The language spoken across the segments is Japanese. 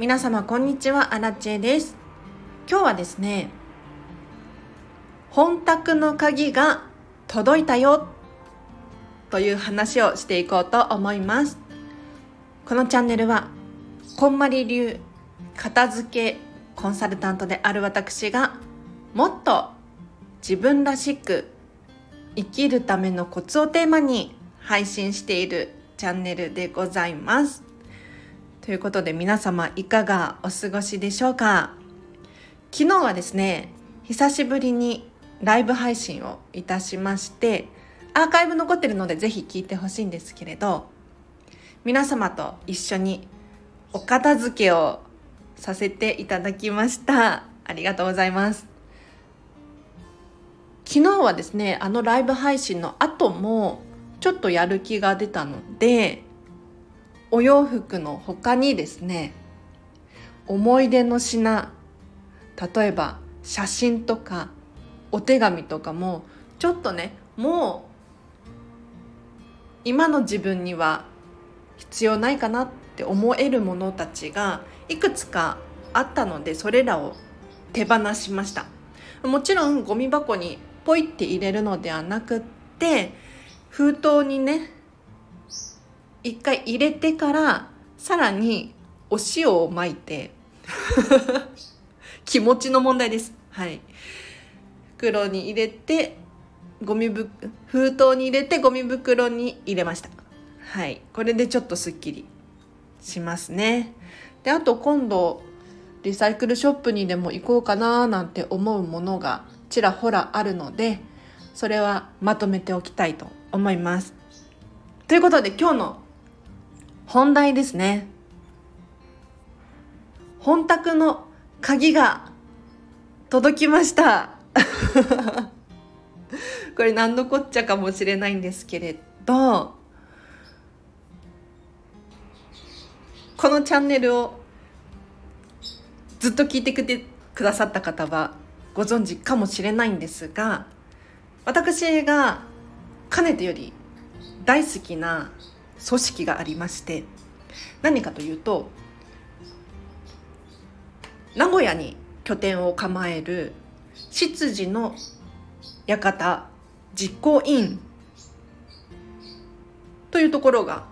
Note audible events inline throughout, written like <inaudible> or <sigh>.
皆様こんにちは。アラチェです。今日はですね本宅の鍵が届いたよ。という話をしていこうと思います。このチャンネルはこんまり流片付けコンサルタントである私がもっと自分らしく生きるためのコツをテーマに配信しているチャンネルでございます。ということで皆様いかがお過ごしでしょうか？昨日はですね、久しぶりにライブ配信をいたしまして、アーカイブ残ってるのでぜひ聞いてほしいんですけれど、皆様と一緒にお片付けをさせていただきました。ありがとうございます。昨日はですね、あのライブ配信の後もちょっとやる気が出たのでお洋服の他にですね思い出の品例えば写真とかお手紙とかもちょっとねもう今の自分には必要ないかなって思えるものたちがいくつかあったのでそれらを手放しました。もちろんゴミ箱にポイって入れるのではなくって封筒にね一回入れてからさらにお塩をまいて <laughs> 気持ちの問題です。はい。袋に入れてゴミぶ封筒に入れてゴミ袋に入れました。はい。これでちょっとすっきりしますね。であと今度リサイクルショップにでも行こうかななんて思うものがちらほらあるのでそれはまとめておきたいと思います。ということで今日の本題ですね。本宅の鍵が届きました。<laughs> これ何のこっちゃかもしれないんですけれど、このチャンネルをずっと聞いてくてくださった方はご存知かもしれないんですが私がかねてより大好きな組織がありまして何かというと名古屋に拠点を構える執事の館実行委員というところが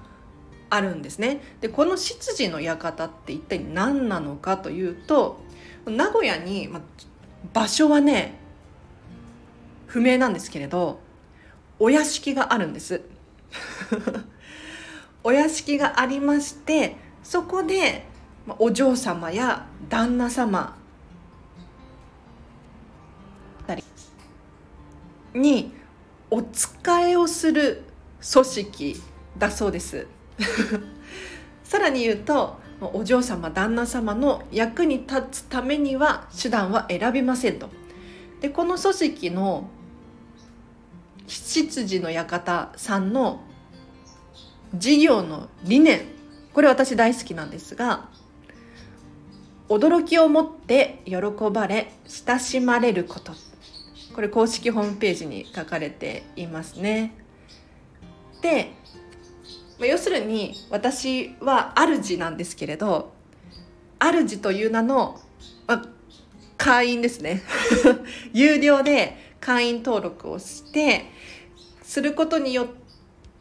あるんですね。でこの執事の館って一体何なのかというと名古屋に、ま、場所はね不明なんですけれどお屋敷があるんですお屋敷がありましてそこでお嬢様や旦那様にお使いをする組織だそうです。<laughs> さらに言うとお嬢様旦那様の役に立つためには手段は選びませんと。でこの組織の執事の館さんの事業の理念。これ私大好きなんですが驚きを持って喜ばれ親しまれること。これ公式ホームページに書かれていますね。で要するに私は主なんですけれど主という名の、ま会員ですね。<laughs> 有料で会員登録をしてすることによっ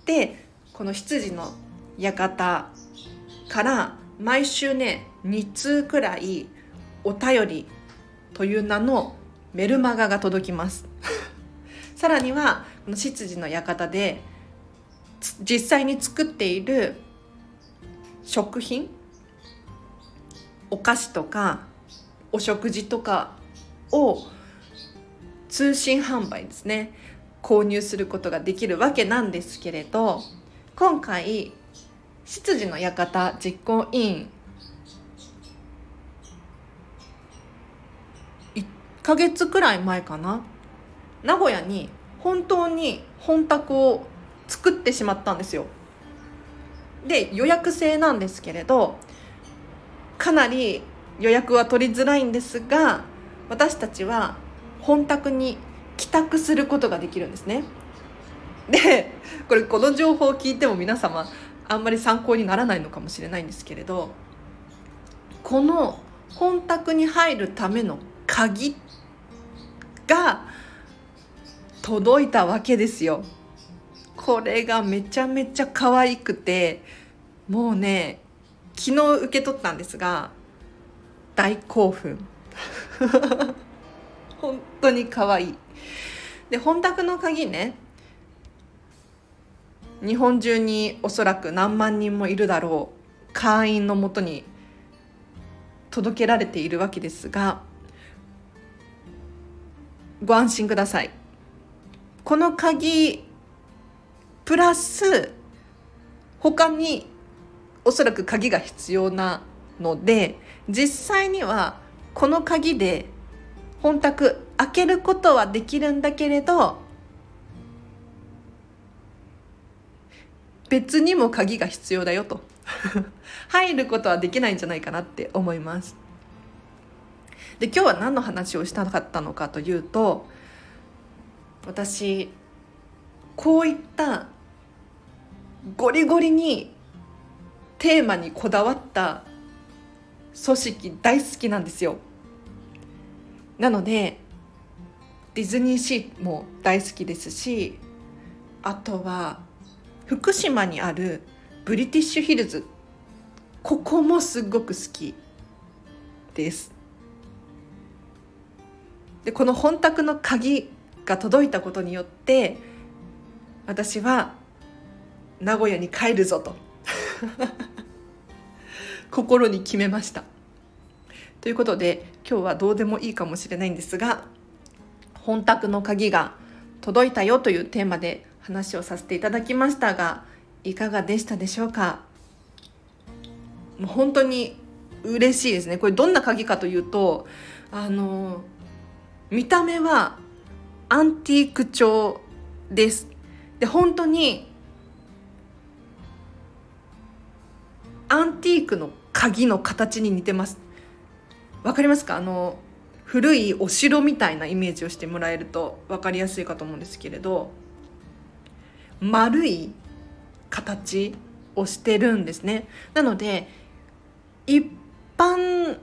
てこの羊の館から毎週ね2通くらいお便りという名のメルマガが届きます。<laughs> さらにはこの執事の館で実際に作っている食品お菓子とかお食事とかを通信販売ですね購入することができるわけなんですけれど今回執事の館実行委員1ヶ月くらい前かな？名古屋に本当に本宅を作ってしまったんですよ。で予約制なんですけれどかなり予約は取りづらいんですが私たちは本宅に帰宅することができるんですね。でこれこの情報を聞いても皆様あんまり参考にならないのかもしれないんですけれどこの本宅に入るための鍵が届いたわけですよ。これがめちゃめちゃ可愛くてもうね昨日受け取ったんですが大興奮。<laughs> 本当に可愛い。で本宅の鍵ね日本中におそらく何万人もいるだろう会員のもとに届けられているわけですがご安心ください。この鍵プラス他におそらく鍵が必要なので実際にはこの鍵で本宅開けることはできるんだけれど別にも鍵が必要だよと。<laughs> 入ることはできないんじゃないかなって思います。で今日は何の話をしたかったのかというと私こういったゴリゴリにテーマにこだわった組織大好きなんですよ。なのでディズニーシーも大好きですしあとは福島にあるブリティッシュヒルズ。ここもすごく好きです。でこの本宅の鍵が届いたことによって私は名古屋に帰るぞと。<laughs> 心に決めました。ということで今日はどうでもいいかもしれないんですが本宅の鍵が届いたよというテーマで話をさせていただきましたがいかがでしたでしょうか？もう本当に嬉しいですね。これどんな鍵かというとあの見た目はアンティーク調です。で本当にアンティークの鍵の形に似てます。わかりますか？あの古いお城みたいなイメージをしてもらえると分かりやすいかと思うんですけれど。丸い形をしてるんですね。なので一般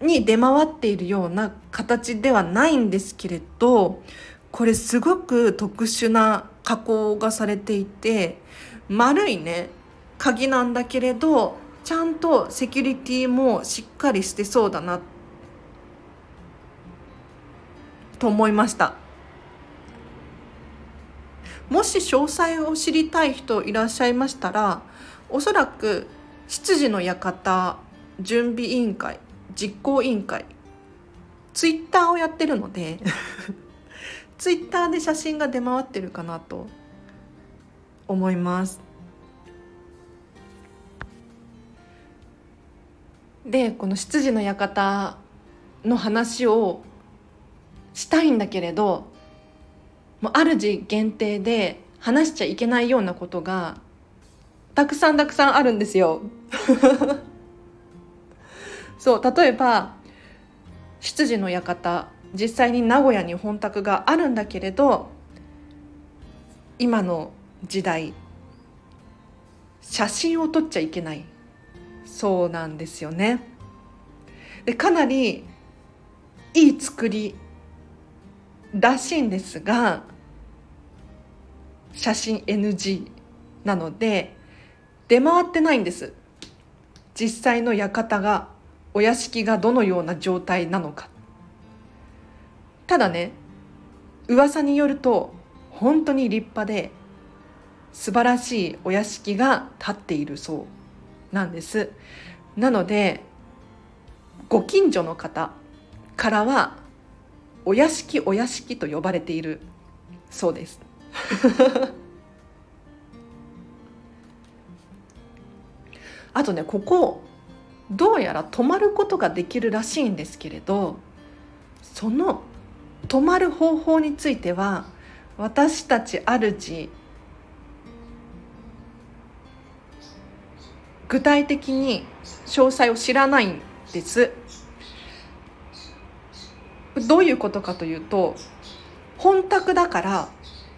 に出回っているような形ではないんですけれどこれすごく特殊な加工がされていて丸いね鍵なんだけれどちゃんとセキュリティもしっかりしてそうだなと思いました。もし詳細を知りたい人いらっしゃいましたらおそらく執事の館準備委員会実行委員会ツイッターをやってるので <laughs> ツイッターで写真が出回ってるかなと思います。でこの執事の館の話をしたいんだけれどもう主限定で話しちゃいけないようなことがたくさんたくさんあるんですよ。<laughs> そう例えば執事の館実際に名古屋に本宅があるんだけれど今の時代写真を撮っちゃいけないそうなんですよね。でかなりいい作りらしいんですが写真 NG なので出回ってないんです。実際の館がお屋敷がどのような状態なのか。ただね噂によると本当に立派で素晴らしいお屋敷が建っているそうなんです。なのでご近所の方からはお屋敷お屋敷と呼ばれているそうです。<laughs> あとねここどうやら泊まることができるらしいんですけれどその泊まる方法については私たち主具体的に詳細を知らないんです。どういうことかというと本宅だから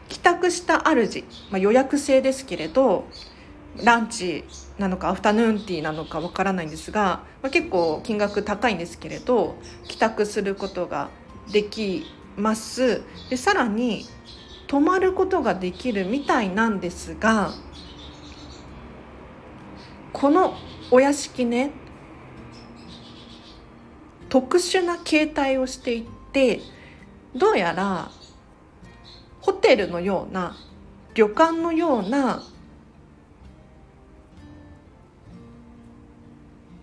帰宅した主、まあ、予約制ですけれどランチなのかアフタヌーンティーなのかわからないんですが、まあ、結構金額高いんですけれど帰宅することができます。でさらに泊まることができるみたいなんですがこのお屋敷ね特殊な形態をしていてどうやらホテルのような旅館のような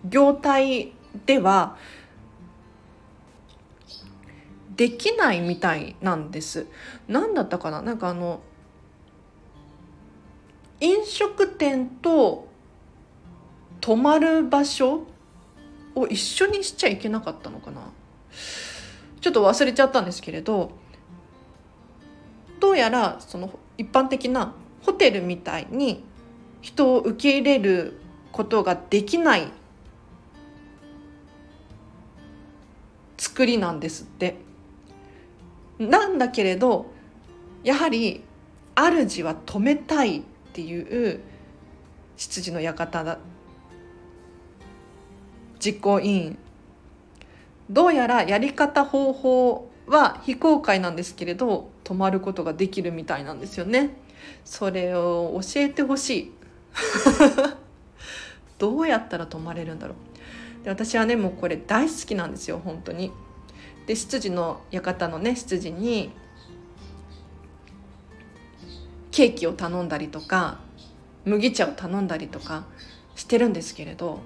業態ではできないみたいなんです。何だったかな？なんかあの飲食店と泊まる場所を一緒にしちゃいけなかったのかな？ちょっと忘れちゃったんですけれどどうやらその一般的なホテルみたいに人を受け入れることができない作りなんですって。なんだけれどやはり主は止めたいっていう執事の館だ実行委員どうやらやり方方法は非公開なんですけれど泊まることができるみたいなんですよね。それを教えてほしい。<laughs> どうやったら泊まれるんだろう。で私はねもうこれ大好きなんですよ本当に。で執事の館のね執事にケーキを頼んだりとか麦茶を頼んだりとかしてるんですけれど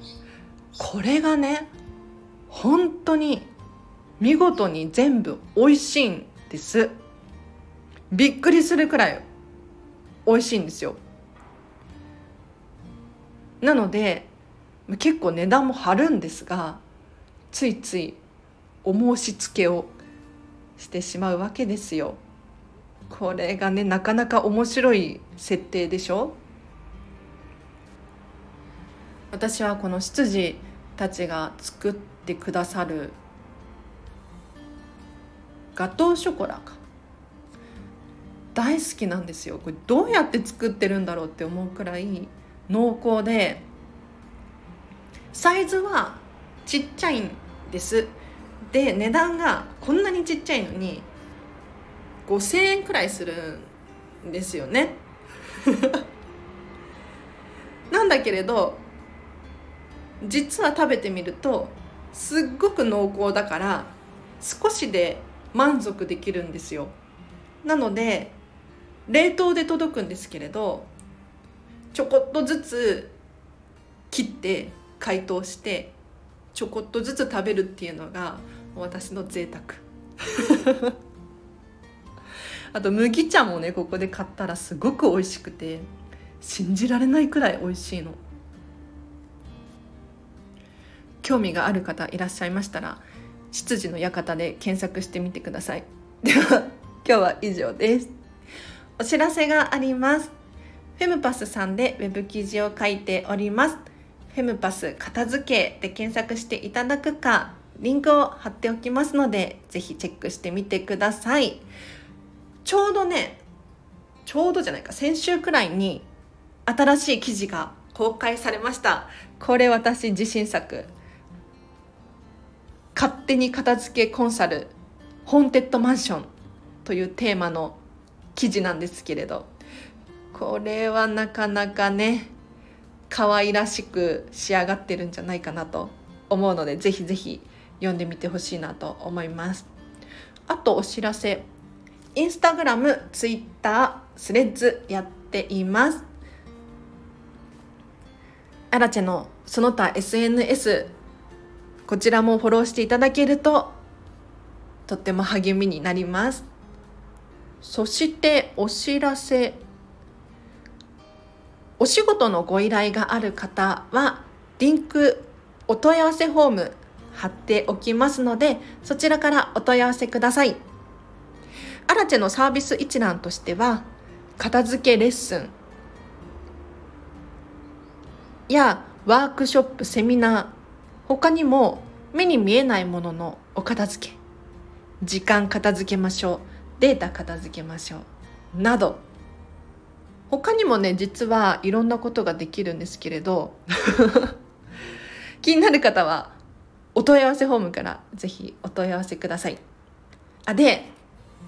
これがね本当に見事に全部美味しいんです。びっくりするくらい美味しいんですよ。なので結構値段も張るんですがついついお申し付けをしてしまうわけですよ。これがねなかなか面白い設定でしょ？私はこの執事たちが作ってくださるガトーショコラか。大好きなんですよ。これどうやって作ってるんだろうって思うくらい濃厚でサイズはちっちゃいんです。で値段がこんなにちっちゃいのに5,000円くらいするんですよね。<laughs> なんだけれど実は食べてみるとすっごく濃厚だから少しで満足できるんですよ。なので冷凍で届くんですけれどちょこっとずつ切って解凍してちょこっとずつ食べるっていうのが私の贅沢。<laughs> あと麦茶もねここで買ったらすごく美味しくて信じられないくらい美味しいの。興味がある方いらっしゃいましたら執事の館で検索してみてください。では今日は以上です。お知らせがあります。フェムパスさんでウェブ記事を書いております。フェムパス片付けで検索していただくかリンクを貼っておきますのでぜひチェックしてみてください。ちょうどねちょうどじゃないか先週くらいに新しい記事が公開されました。これ私自信作。勝手に片付けコンサルホーンテッドマンションというテーマの記事なんですけれど。これはなかなかね可愛らしく仕上がってるんじゃないかなと思うのでぜひぜひ読んでみてほしいなと思います。あとお知らせ。インスタグラム、ツイッター、スレッズやっています。アラチェのその他 SNS こちらもフォローしていただけるととっても励みになります。そしてお知らせ。お仕事のご依頼がある方はリンクお問い合わせフォーム貼っておきますのでそちらからお問い合わせください。アラチェのサービス一覧としては片付けレッスンやワークショップセミナー他にも目に見えないもののお片付け。時間片付けましょう。データ片付けましょう。など。他にもね実はいろんなことができるんですけれど。<laughs> 気になる方はお問い合わせフォームからぜひお問い合わせください。あで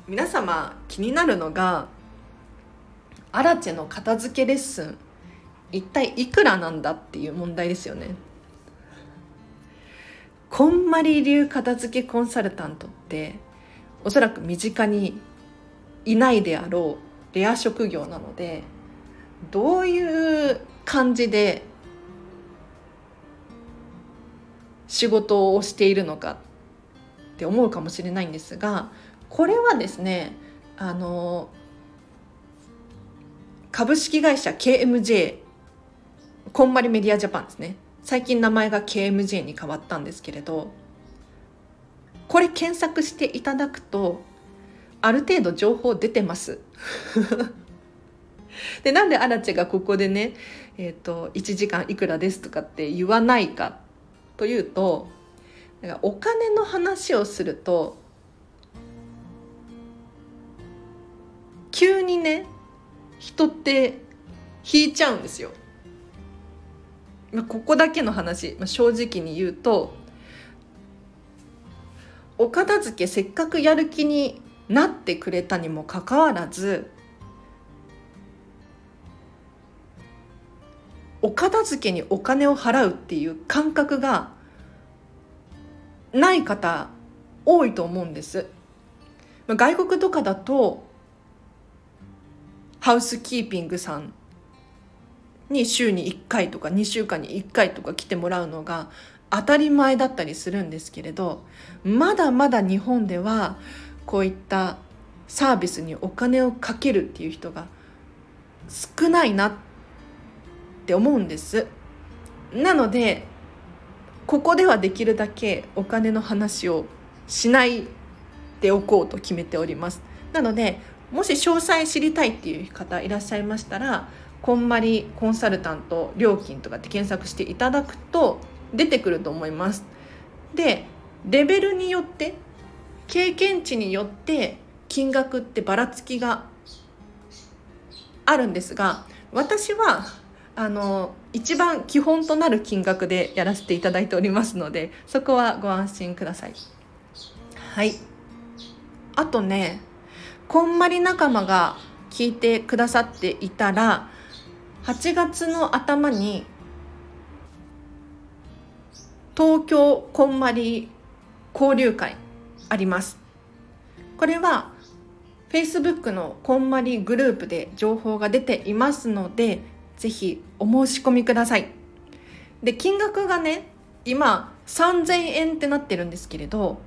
皆様気になるのがアラチェの片付けレッスン一体いくらなんだっていう問題ですよね。こんまり流片付けコンサルタントっておそらく身近にいないであろうレア職業なのでどういう感じで仕事をしているのかって思うかもしれないんですがこれはですねあの株式会社 KMJ こんまりメディアジャパンですね。最近名前が KMJ に変わったんですけれどこれ検索していただくとある程度情報出てます <laughs> でなんでアラチェがここでね、えーと、1時間いくらですとかって言わないかというとお金の話をすると急にね人って引いちゃうんですよ。ここだけの話、まあ正直に言うとお片付けせっかくやる気になってくれたにもかかわらずお片付けにお金を払うっていう感覚がない方多いと思うんです。外国とかだとハウスキーピングさんに週に1回とか2週間に1回とか来てもらうのが当たり前だったりするんですけれどまだまだ日本ではこういったサービスにお金をかけるっていう人が少ないなって思うんです。なのでここではできるだけお金の話をしないでおこうと決めております。なのでもし詳細知りたいっていう方いらっしゃいましたらこんまりコンサルタント料金とかって検索していただくと出てくると思います。でレベルによって経験値によって金額ってばらつきがあるんですが私はあの一番基本となる金額でやらせていただいておりますのでそこはご安心ください。はい。あとねこんまり仲間が聞いてくださっていたら8月の頭に東京こんまり交流会あります。これは Facebook のこんまりグループで情報が出ていますのでぜひお申し込みください。で金額がね今3000円ってなってるんですけれど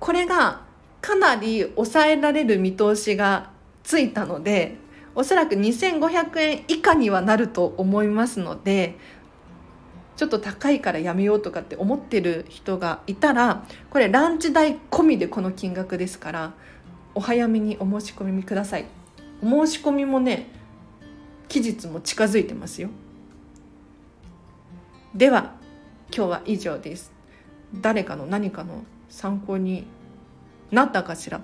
これがかなり抑えられる見通しがついたのでおそらく2500円以下にはなると思いますのでちょっと高いからやめようとかって思ってる人がいたらこれランチ代込みでこの金額ですからお早めにお申し込みくださいお申し込みもね期日も近づいてますよでは今日は以上です誰かの何かの参考になったかしら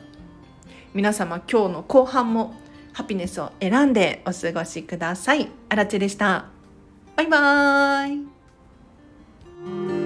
皆様今日の後半もハピネスを選んでお過ごしください。あらちでした。バイバーイ。Thank you.